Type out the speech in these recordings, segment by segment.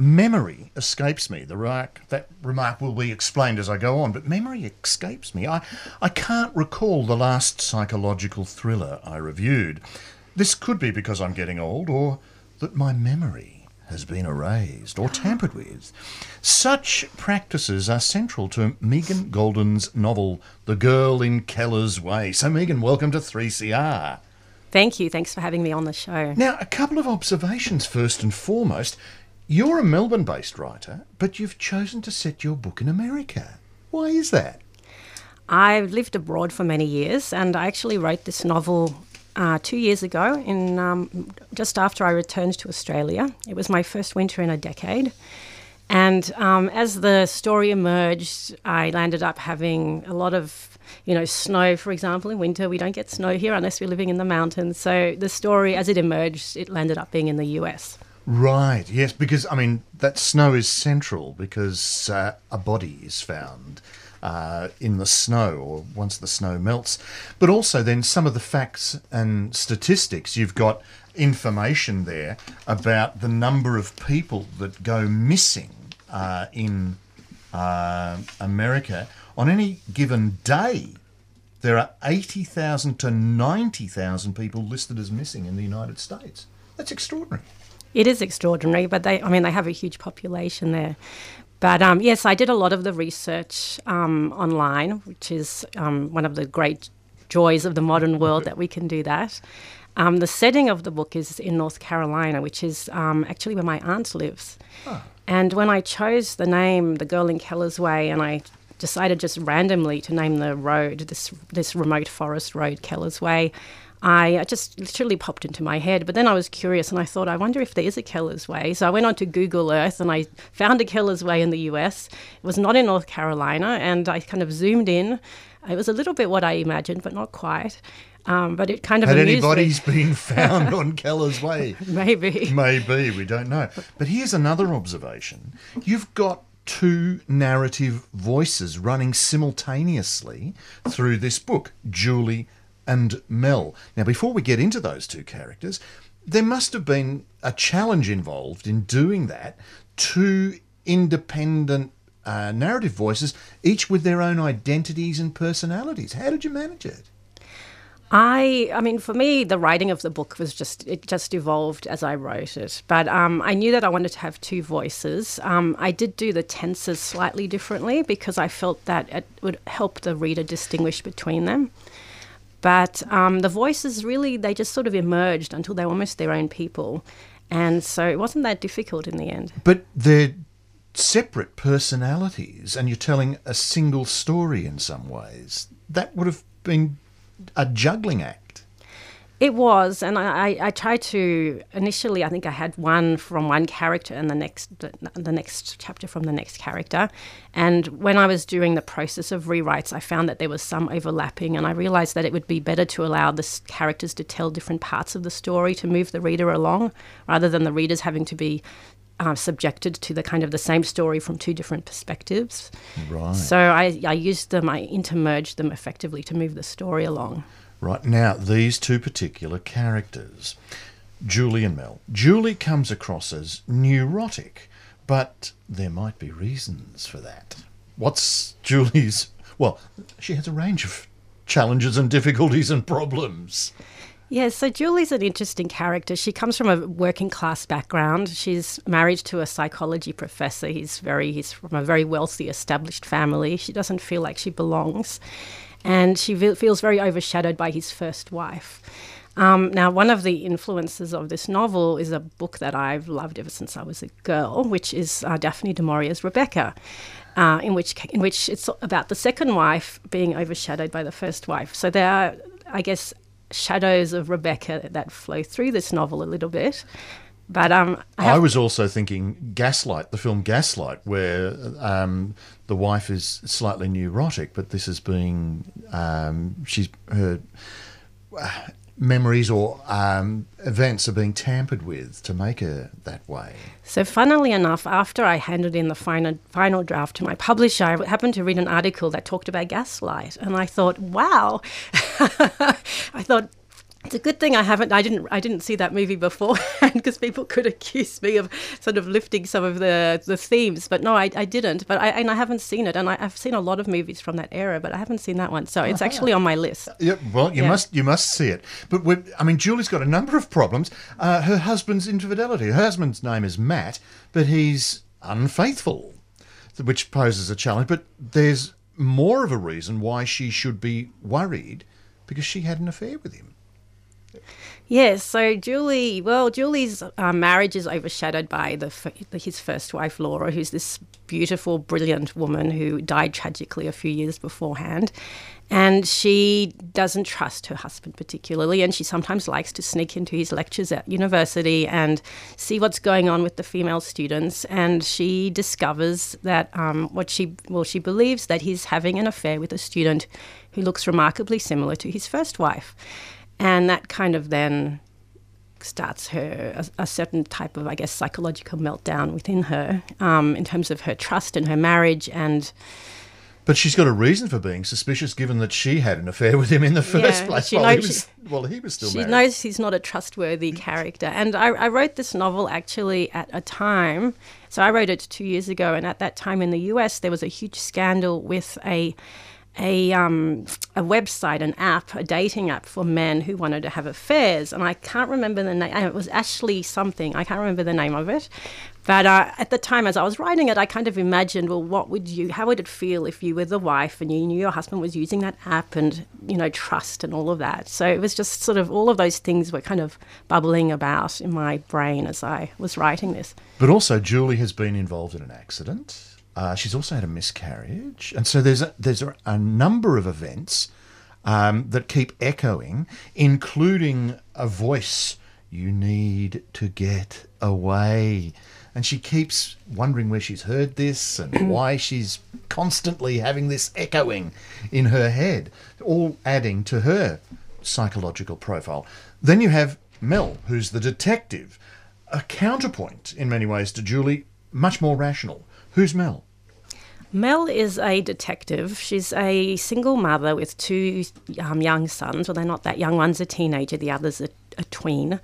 Memory escapes me. The remark, that remark will be explained as I go on, but memory escapes me. I, I can't recall the last psychological thriller I reviewed. This could be because I'm getting old, or that my memory has been erased or tampered with. Such practices are central to Megan Goldin's novel, The Girl in Keller's Way. So, Megan, welcome to 3CR. Thank you. Thanks for having me on the show. Now, a couple of observations first and foremost. You're a Melbourne based writer, but you've chosen to set your book in America. Why is that? I've lived abroad for many years, and I actually wrote this novel uh, two years ago, in um, just after I returned to Australia. It was my first winter in a decade. And um, as the story emerged, I landed up having a lot of, you know, snow, for example, in winter. We don't get snow here unless we're living in the mountains. So the story, as it emerged, it landed up being in the US. Right, yes, because I mean, that snow is central because uh, a body is found uh, in the snow or once the snow melts. But also, then, some of the facts and statistics you've got information there about the number of people that go missing uh, in uh, America on any given day. There are 80,000 to 90,000 people listed as missing in the United States. That's extraordinary. It is extraordinary, but they, I mean, they have a huge population there. But um, yes, I did a lot of the research um, online, which is um, one of the great joys of the modern world that we can do that. Um, the setting of the book is in North Carolina, which is um, actually where my aunt lives. Oh. And when I chose the name, The Girl in Keller's Way, and I decided just randomly to name the road, this, this remote forest road, Keller's Way, I just literally popped into my head. But then I was curious and I thought, I wonder if there is a Keller's Way. So I went on to Google Earth and I found a Keller's Way in the US. It was not in North Carolina. And I kind of zoomed in. It was a little bit what I imagined, but not quite. Um, but it kind of had anybody's been found on Keller's Way? Maybe, maybe we don't know. But here's another observation: you've got two narrative voices running simultaneously through this book, Julie and Mel. Now, before we get into those two characters, there must have been a challenge involved in doing that. Two independent uh, narrative voices, each with their own identities and personalities. How did you manage it? I, I mean, for me, the writing of the book was just it just evolved as I wrote it. But um, I knew that I wanted to have two voices. Um, I did do the tenses slightly differently because I felt that it would help the reader distinguish between them. But um, the voices really, they just sort of emerged until they were almost their own people. And so it wasn't that difficult in the end. But they're separate personalities, and you're telling a single story in some ways. That would have been a juggling act. It was, and I, I, tried to initially. I think I had one from one character, and the next the, the, next chapter from the next character. And when I was doing the process of rewrites, I found that there was some overlapping, and I realised that it would be better to allow the characters to tell different parts of the story to move the reader along, rather than the readers having to be uh, subjected to the kind of the same story from two different perspectives. Right. So I, I used them, I intermerged them effectively to move the story along. Right now, these two particular characters, Julie and Mel. Julie comes across as neurotic, but there might be reasons for that. What's Julie's? Well, she has a range of challenges and difficulties and problems. Yeah, so Julie's an interesting character. She comes from a working class background. She's married to a psychology professor. He's very he's from a very wealthy established family. She doesn't feel like she belongs and she feels very overshadowed by his first wife. Um, now, one of the influences of this novel is a book that I've loved ever since I was a girl, which is uh, Daphne du Maurier's Rebecca, uh, in which in which it's about the second wife being overshadowed by the first wife. So there are, I guess, shadows of Rebecca that flow through this novel a little bit. But um, I, I, was also thinking Gaslight, the film Gaslight, where um, the wife is slightly neurotic, but this is being um, she's her memories or um, events are being tampered with to make her that way. So, funnily enough, after I handed in the final, final draft to my publisher, I happened to read an article that talked about gaslight. And I thought, wow. I thought, it's a good thing I haven't. I didn't. I didn't see that movie beforehand because people could accuse me of sort of lifting some of the the themes. But no, I, I didn't. But I and I haven't seen it. And I, have seen a lot of movies from that era, but I haven't seen that one. So it's actually on my list. Yeah, well, you Yeah. must you must see it. But we I mean, Julie's got a number of problems. Uh, her husband's infidelity. Her husband's name is Matt, but he's unfaithful, which poses a challenge. But there's more of a reason why she should be worried because she had an affair with him. Yes, so Julie, well, Julie's uh, marriage is overshadowed by the, his first wife, Laura, who's this beautiful, brilliant woman who died tragically a few years beforehand. And she doesn't trust her husband particularly, and she sometimes likes to sneak into his lectures at university and see what's going on with the female students. And she discovers that um, what she, well, she believes that he's having an affair with a student who looks remarkably similar to his first wife and that kind of then starts her a, a certain type of, I guess, psychological meltdown within her um, in terms of her trust in her marriage and But she's got a reason for being suspicious, given that she had an affair with him in the first Yeah, place. she While he knows was, well, he was still she married. knows he's not a trustworthy character. And I, I wrote this novel actually at a time. So I wrote it two years ago, and at that time in the US, there was a huge scandal with a a um, a website, an app, a dating app for men who wanted to have affairs, and I can't remember the name. It was Ashley something. I can't remember the name of it. But uh, at the time, as I was writing it, I kind of imagined, well, what would you, how would it feel if you were the wife and you knew your husband was using that app and, you know, trust and all of that. So it was just sort of all of those things were kind of bubbling about in my brain as I was writing this. But also, Julie has been involved in an accident. Uh, she's also had a miscarriage, and so there's a, there's a, a number of events um, that keep echoing, including a voice. You need to get away, and she keeps wondering where she's heard this and why she's constantly having this echoing in her head, all adding to her psychological profile. Then you have Mel, who's the detective, a counterpoint in many ways to Julie, much more rational. Who's Mel? Mel is a detective. She's a single mother with two um, young sons. Well, they're not that young. One's a teenager, the other's a, a tween.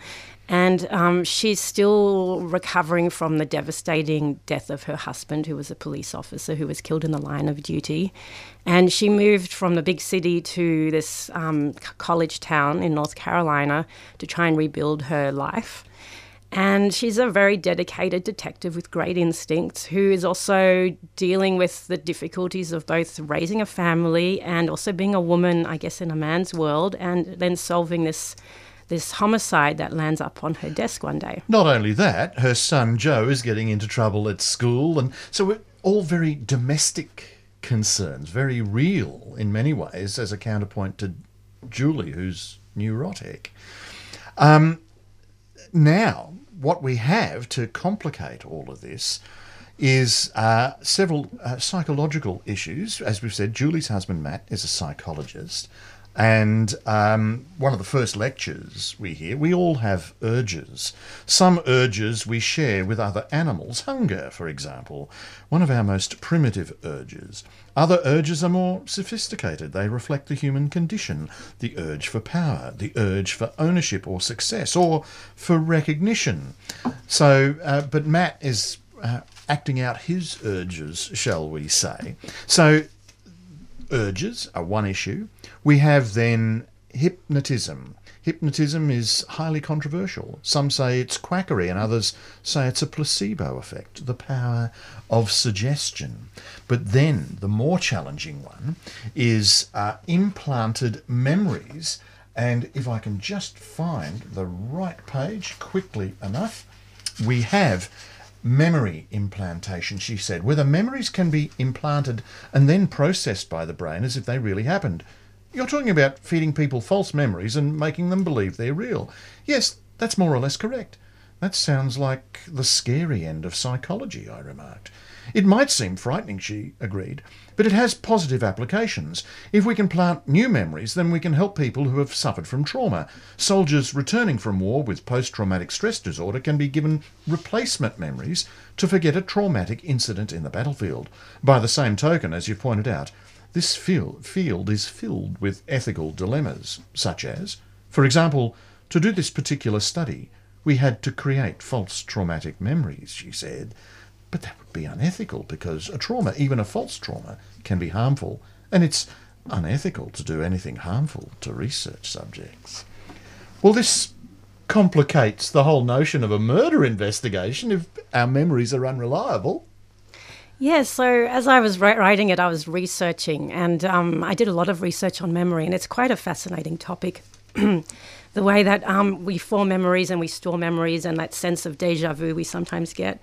And um, she's still recovering from the devastating death of her husband, who was a police officer who was killed in the line of duty. And she moved from the big city to this um, college town in North Carolina to try and rebuild her life. And she's a very dedicated detective with great instincts who is also dealing with the difficulties of both raising a family and also being a woman, I guess, in a man's world, and then solving this this homicide that lands up on her desk one day. Not only that, her son Joe is getting into trouble at school, and so we're all very domestic concerns, very real in many ways, as a counterpoint to Julie, who's neurotic. Um, now, what we have to complicate all of this is uh, several uh, psychological issues. As we've said, Julie's husband Matt is a psychologist. And um, one of the first lectures we hear, we all have urges. Some urges we share with other animals. Hunger, for example, one of our most primitive urges. Other urges are more sophisticated. They reflect the human condition the urge for power, the urge for ownership or success, or for recognition. So, uh, but Matt is uh, acting out his urges, shall we say. So, urges are one issue. We have then hypnotism. Hypnotism is highly controversial. Some say it's quackery, and others say it's a placebo effect, the power of suggestion. But then the more challenging one is uh, implanted memories. And if I can just find the right page quickly enough, we have memory implantation, she said, whether memories can be implanted and then processed by the brain as if they really happened. You're talking about feeding people false memories and making them believe they're real. Yes, that's more or less correct. That sounds like the scary end of psychology, I remarked. It might seem frightening, she agreed, but it has positive applications. If we can plant new memories, then we can help people who have suffered from trauma. Soldiers returning from war with post traumatic stress disorder can be given replacement memories to forget a traumatic incident in the battlefield. By the same token, as you pointed out, this field, field is filled with ethical dilemmas, such as, for example, to do this particular study, we had to create false traumatic memories, she said. But that would be unethical because a trauma, even a false trauma, can be harmful, and it's unethical to do anything harmful to research subjects. Well, this complicates the whole notion of a murder investigation if our memories are unreliable. Yeah, so as I was writing it, I was researching, and um, I did a lot of research on memory, and it's quite a fascinating topic. the way that um, we form memories and we store memories, and that sense of deja vu we sometimes get.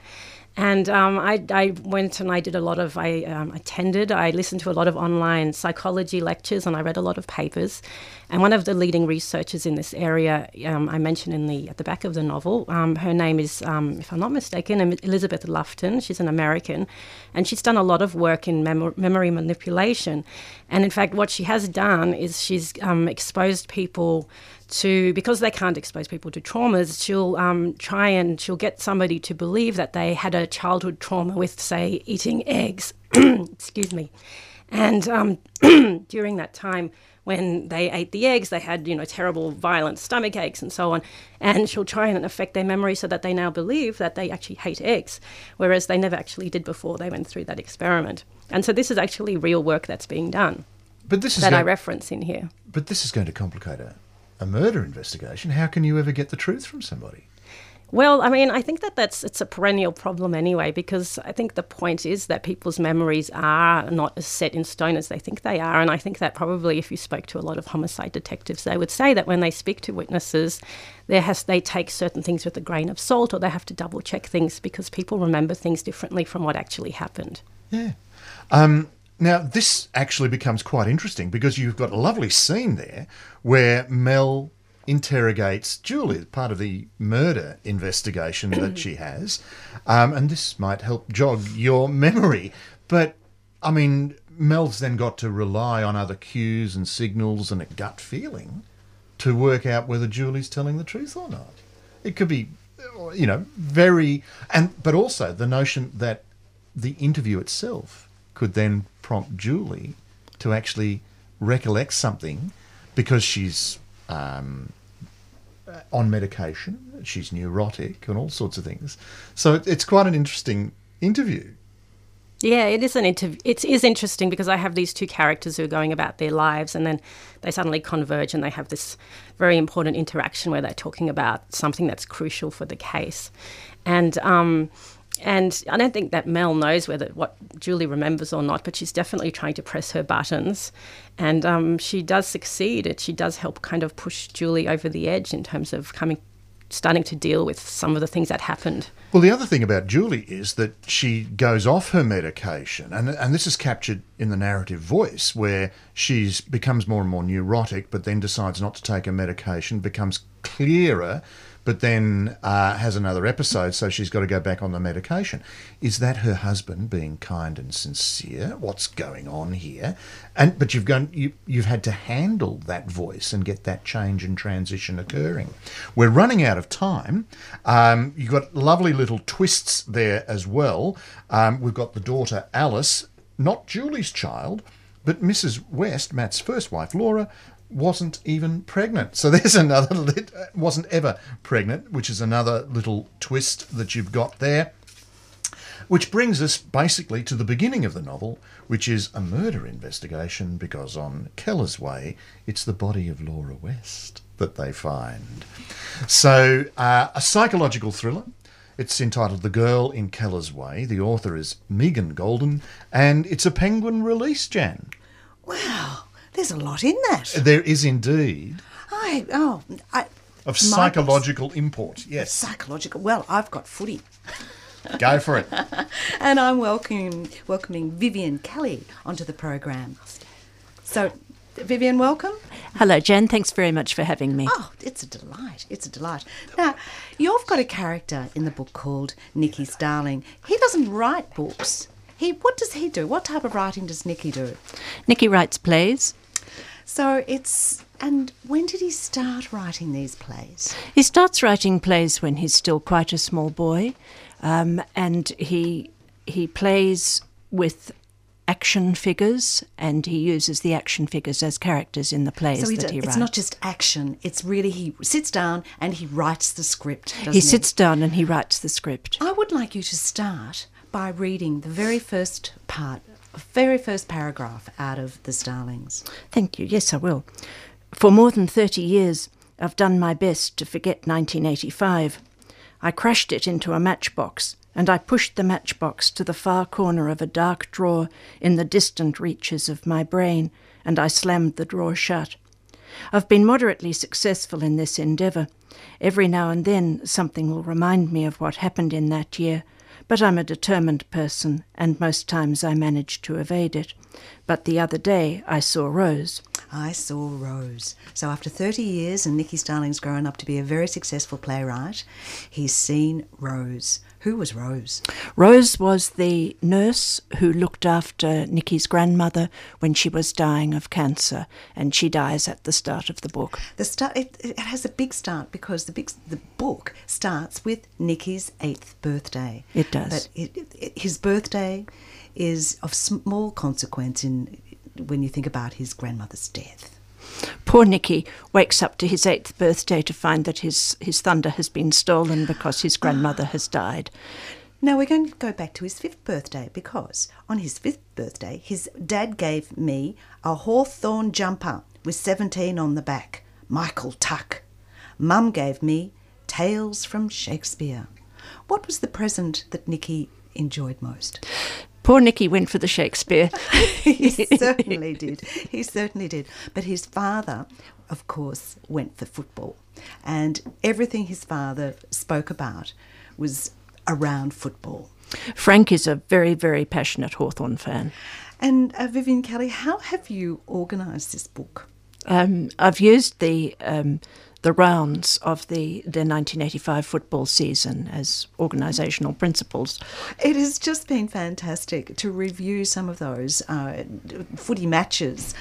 And um, I, I, went and I did a lot of, I um, attended, I listened to a lot of online psychology lectures and I read a lot of papers. And one of the leading researchers in this area, um, I mentioned in the at the back of the novel, um, her name is, um, if I'm not mistaken, Elizabeth Loftus. She's an American. And she's done a lot of work in mem- memory manipulation. And in fact, what she has done is she's um, exposed people to because they can't expose people to traumas she'll um, try and she'll get somebody to believe that they had a childhood trauma with say eating eggs. Excuse me. And um, during that time when they ate the eggs they had you know terrible violent stomach aches and so on. And she'll try and affect their memory so that they now believe that they actually hate eggs whereas they never actually did before they went through that experiment. And so this is actually real work that's being done but this is that going, I reference in here. But this is going to complicate it a murder investigation, how can you ever get the truth from somebody? Well, I mean, I think that that's it's a perennial problem anyway because I think the point is that people's memories are not as set in stone as they think they are, and I think that probably if you spoke to a lot of homicide detectives, they would say that when they speak to witnesses, there has they take certain things with a grain of salt, or they have to double check things because people remember things differently from what actually happened. Yeah. Um, now, this actually becomes quite interesting because you've got a lovely scene there where Mel interrogates Julie, part of the murder investigation that she has. Um, and this might help jog your memory. But, I mean, Mel's then got to rely on other cues and signals and a gut feeling to work out whether Julie's telling the truth or not. It could be, you know, very. and But also the notion that the interview itself could then prompt Julie to actually recollect something because she's um, on medication, she's neurotic, and all sorts of things. So it's quite an interesting interview. Yeah, it is an interview. It is interesting because I have these two characters who are going about their lives, and then they suddenly converge, and they have this very important interaction where they're talking about something that's crucial for the case. And um, and I don't think that Mel knows whether what Julie remembers or not, but she's definitely trying to press her buttons, and um, she does succeed. She does help kind of push Julie over the edge in terms of coming, starting to deal with some of the things that happened. Well, the other thing about Julie is that she goes off her medication, and and this is captured in the narrative voice, where she becomes more and more neurotic, but then decides not to take her medication, becomes clearer but then uh, has another episode, so she's got to go back on the medication. Is that her husband being kind and sincere? What's going on here? And but you've gone, you you've had to handle that voice and get that change and transition occurring. We're running out of time. Um, you've got lovely little twists there as well. Um, we've got the daughter Alice, not Julie's child but Mrs. West, Matt's first wife, Laura, wasn't even pregnant. So there's another, lit, wasn't ever pregnant, which is another little twist that you've got there. Which brings us basically to the beginning of the novel, which is a murder investigation because on Keller's Way, it's the body of Laura West that they find. So, uh, a psychological thriller. It's entitled The Girl in Keller's Way. The author is Megan Goldin, and it's a penguin release, Jan. Wow. There's a lot in that. There is indeed. I oh I of psychological import. Yes. Psychological. Well, I've got footy. Go for it. and I'm welcoming welcoming Vivienne Kelly onto the program. So Vivienne, welcome. Hello, Jen. Thanks very much for having me. Oh, it's a delight. It's a delight. Now, you've got a character in the book called Nicky Starling. He doesn't write books. He, what does he do? What type of writing does Nicky do? Nicky writes plays. So it's and when did he start writing these plays? He starts writing plays when he's still quite a small boy, um, and he he plays with action figures, and he uses the action figures as characters in the plays So he that he it's not just action. It's really he sits down and he writes the script. He sits down and he writes the script. I would like you to start by reading the very first part, very first paragraph out of The Starlings. Thank you. Yes, I will. For more than 30 years, I've done my best to forget 1985. I crashed it into a matchbox, and I pushed the matchbox to the far corner of a dark drawer in the distant reaches of my brain, and I slammed the drawer shut. I've been moderately successful in this endeavour. Every now and then something will remind me of what happened in that year, but I'm a determined person, and most times I manage to evade it. But the other day I saw Rose. I saw Rose. So after 30 years and Nicky Starling's grown up to be a very successful playwright, he's seen Rose. Who was Rose? Rose was the nurse who looked after Nicky's grandmother when she was dying of cancer, and she dies at the start of the book. The start it, it has a big start because the big the book starts with Nicky's eighth birthday. It does. But it, it, his birthday is of small consequence in when you think about his grandmother's death. Poor Nicky wakes up to his eighth birthday to find that his, his thunder has been stolen because his grandmother has died. Now we're going to go back to his fifth birthday because on his fifth birthday, his dad gave me a hawthorn jumper with 17 on the back, Michael Tuck. Mum gave me Tales from Shakespeare. What was the present that Nicky enjoyed most? Poor Nicky went for the Shakespeare. he certainly did. He certainly did. But his father, of course, went for football. And everything his father spoke about was around football. Frank is a very, very passionate Hawthorn fan. And uh, Vivienne Kelly, how have you organised this book? Um, I've used the um, the rounds of the, the 1985 football season as organisational principles. It has just been fantastic to review some of those uh, footy matches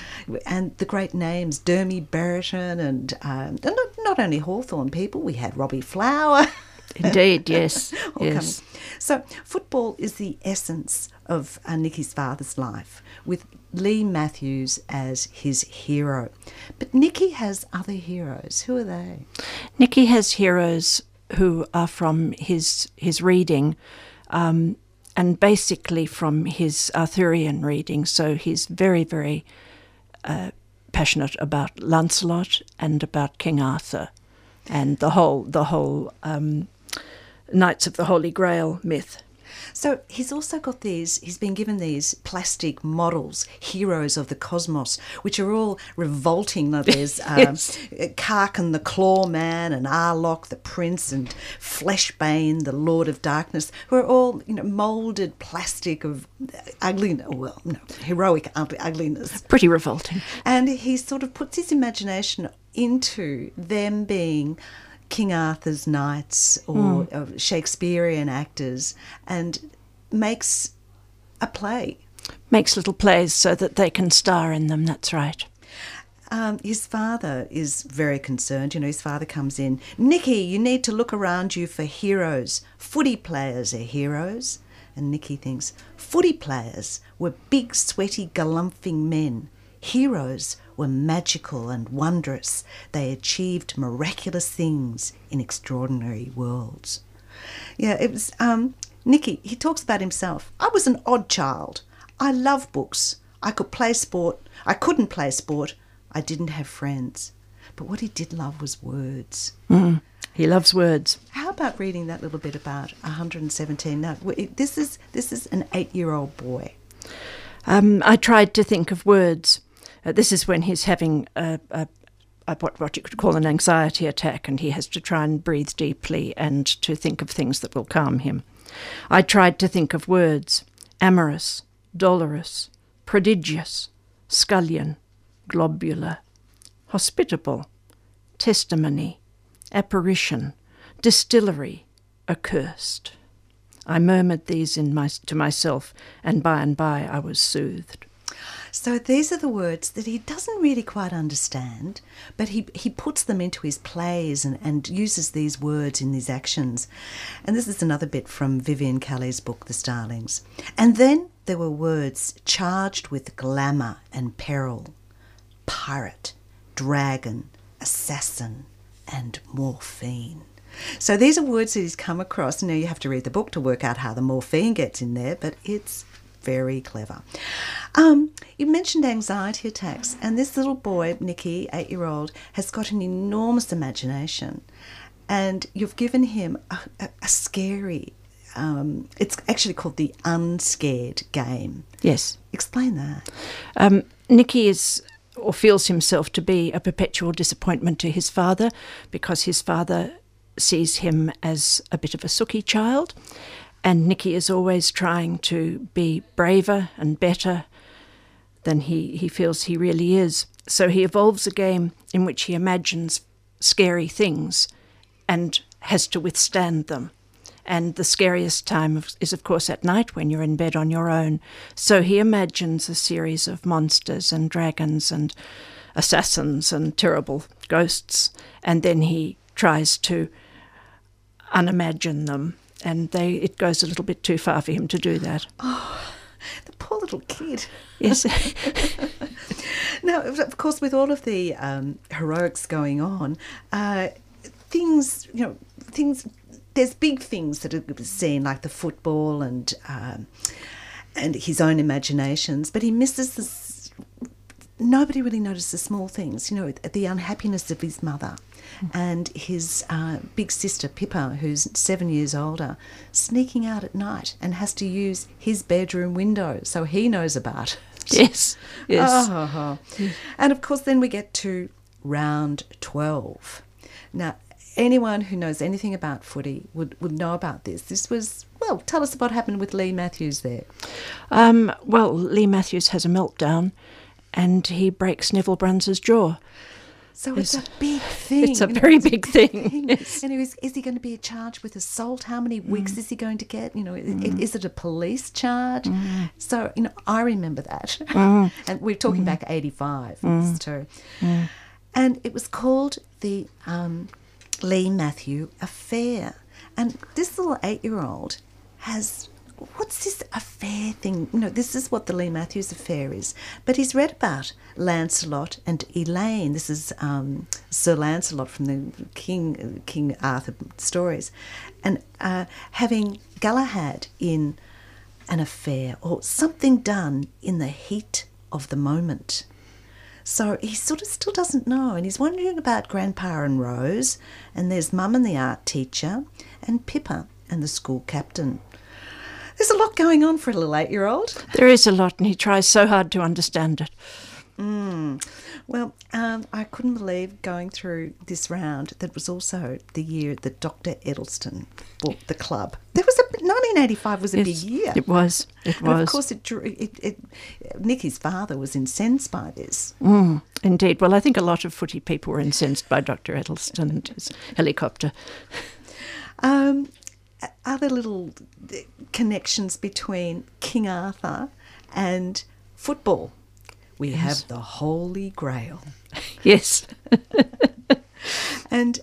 and the great names, Dermy Brereton and, um, and not, not only Hawthorn people, we had Robbie Flower. Indeed, yes, yes. coming. So, football is the essence of uh, Nicky's father's life, with Leigh Matthews as his hero. But Nicky has other heroes. Who are they? Nicky has heroes who are from his his reading, um, and basically from his Arthurian reading. So he's very, very uh, passionate about Lancelot and about King Arthur, and the whole the whole um, Knights of the Holy Grail myth. So he's also got these, he's been given these plastic models, heroes of the cosmos, which are all revolting. Now, There's um, Yes. Karkin the Claw Man and Arlok the Prince and Fleshbane the Lord of Darkness, who are all, you know, moulded plastic of ugliness, well, no, heroic ug- ugliness. Pretty revolting. And he sort of puts his imagination into them being King Arthur's knights or uh, Shakespearean actors and makes a play. Makes little plays so that they can star in them. That's right. Um, his father is very concerned. You know, his father comes in, Nicky, you need to look around you for heroes. Footy players are heroes. And Nicky thinks, footy players were big, sweaty, galumphing men. Heroes were magical and wondrous. They achieved miraculous things in extraordinary worlds. Yeah, it was um, Nicky. He talks about himself. I was an odd child. I love books. I could play sport. I couldn't play sport. I didn't have friends. But what he did love was words. He loves words. How about reading that little bit about 117? Now, this is this is an eight-year-old boy. Um, I tried to think of words. Uh, this is when he's having a, a, a, what, what you could call an anxiety attack, and he has to try and breathe deeply and to think of things that will calm him. I tried to think of words amorous, dolorous, prodigious, scullion, globular, hospitable, testimony, apparition, distillery, accursed. I murmured these in my, to myself, and by and by I was soothed. So these are the words that he doesn't really quite understand, but he, he puts them into his plays and, and uses these words in these actions. And this is another bit from Vivienne Kelly's book, The Starlings. And then there were words charged with glamour and peril pirate, dragon, assassin, and morphine. So these are words that he's come across. And now you have to read the book to work out how the morphine gets in there, but it's very clever. Um, you mentioned anxiety attacks, and this little boy, Nicky, eight year old, has got an enormous imagination, and you've given him a, a, a scary. Um, it's actually called the unscared game. Yes. Explain that. Um, Nicky is or feels himself to be a perpetual disappointment to his father because his father sees him as a bit of a sooky child. And Nicky is always trying to be braver and better than he, he feels he really is. So he evolves a game in which he imagines scary things and has to withstand them. And the scariest time is, of course, at night when you're in bed on your own. So he imagines a series of monsters and dragons and assassins and terrible ghosts. And then he tries to unimagine them. And they, it goes a little bit too far for him to do that. Oh, the poor little kid. Yes. now, of course, with all of the um, heroics going on, uh, things, you know, things there's big things that are seen, like the football and um, and his own imaginations, but he misses the. Nobody really noticed the small things, you know, the unhappiness of his mother and his uh, big sister Pippa, who's seven years older, sneaking out at night and has to use his bedroom window, so he knows about it. Yes, yes. Oh. And of course, then we get to round 12. Now, anyone who knows anything about footy would, would know about this. This was, well, tell us what happened with Leigh Matthews there. Um, well, Leigh Matthews has a meltdown and he breaks Neville Bruns's jaw. So it's, it's a big thing. It's a very big thing. Yes. And is, is he going to be charged with assault? How many weeks mm. is he going to get? You know, mm. is it a police charge? Mm. So, you know, I remember that. Mm. and we're talking mm. back 85 mm. too. And it was called the um, Leigh Matthew affair. And this little eight year old has what's this affair thing? You know, this is what the Leigh Matthews affair is. But he's read about Lancelot and Elaine. This is um, Sir Lancelot from the King King Arthur stories, and uh, having Galahad in an affair or something done in the heat of the moment. So he sort of still doesn't know, and he's wondering about Grandpa and Rose, and there's Mum and the art teacher, and Pippa and the school captain. There's a lot going on for a little eight year old. There is a lot, and he tries so hard to understand it. Mm. Well, um, I couldn't believe going through this round that was also the year that Dr. Edelsten bought the club. There was a 1985 was a yes, big year. It was. It and was. Of course, it, it, it, Nicky's father was incensed by this. Mm, indeed. Well, I think a lot of footy people were incensed by Dr. Edelsten and his helicopter. Um, other little uh, connections between King Arthur and football. We yes. have the Holy Grail. Yes. and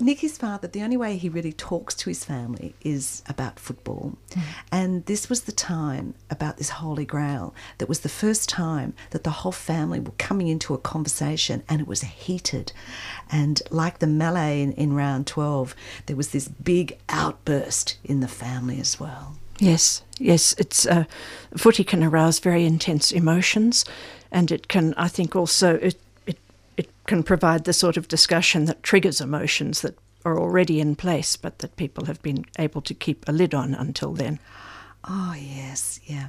Nicky's father, the only way he really talks to his family is about football. Mm. And this was the time about this Holy Grail that was the first time that the whole family were coming into a conversation and it was heated. And like the melee in, in round 12, there was this big outburst in the family as well. Yes, yes, it's uh, footy can arouse very intense emotions, and it can, I think, also it it can provide the sort of discussion that triggers emotions that are already in place, but that people have been able to keep a lid on until then. Oh, yes, yeah.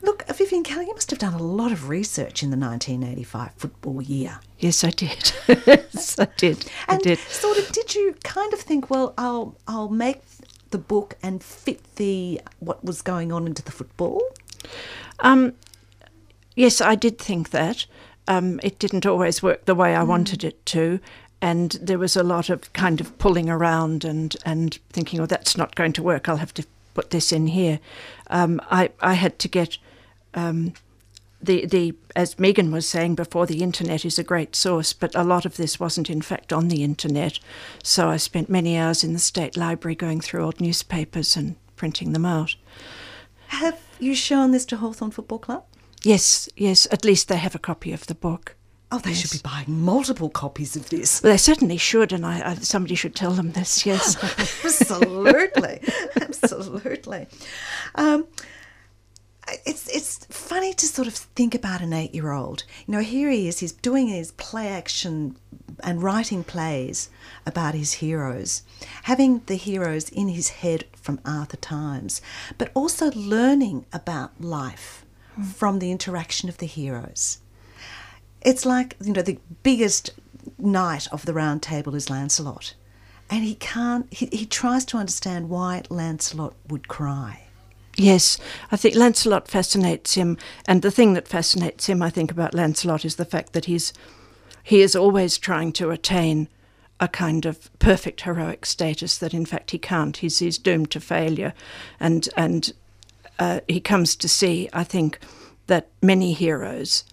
Look, Vivienne Kelly, you must have done a lot of research in the 1985 football year. Yes, I did. yes, I did. And I did. sort of, did you kind of think, well, I'll I'll make the book and fit the what was going on into the football? Um, yes, I did think that. Um, it didn't always work the way I wanted it to. And there was a lot of kind of pulling around and, and thinking, oh, that's not going to work. I'll have to put this in here. Um, I, I had to get um, the, the, as Megan was saying before, the internet is a great source, but a lot of this wasn't in fact on the internet. So I spent many hours in the State Library going through old newspapers and printing them out. Have you shown this to Hawthorn Football Club? Yes, yes, at least they have a copy of the book. Oh, they Yes. should be buying multiple copies of this. Well, they certainly should, and I, I, somebody should tell them this, yes. Absolutely, absolutely. Um, it's it's funny to sort of think about an eight year old. You know, here he is. He's doing his play action and writing plays about his heroes, having the heroes in his head from Arthur Times, but also learning about life from the interaction of the heroes. It's like you know the biggest knight of the round table is Lancelot, and he can't. He, he tries to understand why Lancelot would cry. Yes, I think Lancelot fascinates him, and the thing that fascinates him, I think, about Lancelot is the fact that he's he is always trying to attain a kind of perfect heroic status that, in fact, he can't. He's he's doomed to failure, and and he comes to see, I think, that many heroes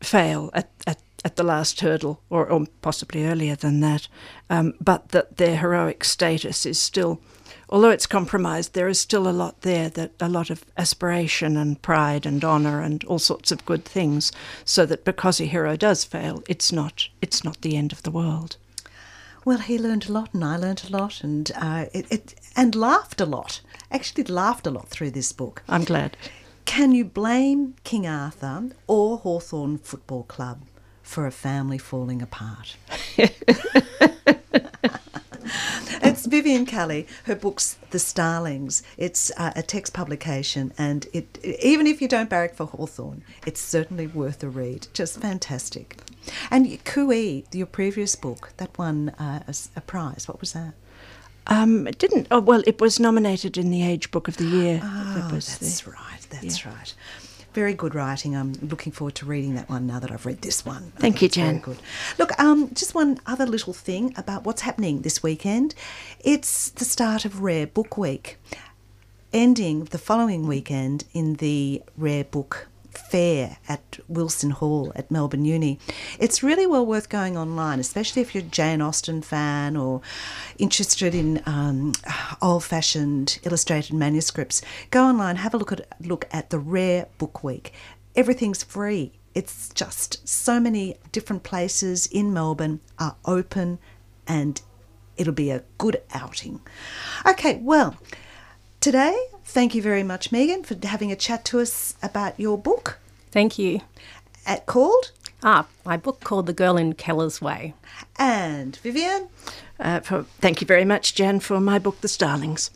fail at, at, at the last hurdle, or, or possibly earlier than that, um, but that their heroic status is still, although it's compromised, there is still a lot there, that a lot of aspiration and pride and honour and all sorts of good things, so that because a hero does fail, it's not it's not the end of the world. Well, he learned a lot, and I learned a lot, and uh, it, it and laughed a lot. Actually, laughed a lot through this book. I'm glad. Can you blame King Arthur or Hawthorn Football Club for a family falling apart? it's Vivienne Kelly. Her book's The Starlings. It's uh, a text publication, and it even if you don't barrack for Hawthorn, it's certainly worth a read. Just fantastic. And Kui, your previous book, that won uh, a, a prize. What was that? Um, it didn't. Oh well, it was nominated in the Age Book of the Year. Oh, That that's the- right. That's right. Very good writing. I'm looking forward to reading that one now that I've read this one. Thank you, Jan. good. Look, um, just one other little thing about what's happening this weekend. It's the start of Rare Book Week, ending the following weekend in the Rare Book Fair at Wilson Hall at Melbourne Uni. It's really well worth going online, especially if you're a Jane Austen fan or interested in um, old-fashioned illustrated manuscripts. Go online, have a look at look at the Rare Book Week. Everything's free. It's just so many different places in Melbourne are open and it'll be a good outing. Okay, well, today, thank you very much, Megan, for having a chat to us about your book Thank you. at called Ah, my book called The Girl in Keller's Way. and Vivienne. Uh, for, thank you very much, Jan, for my book, The Starlings.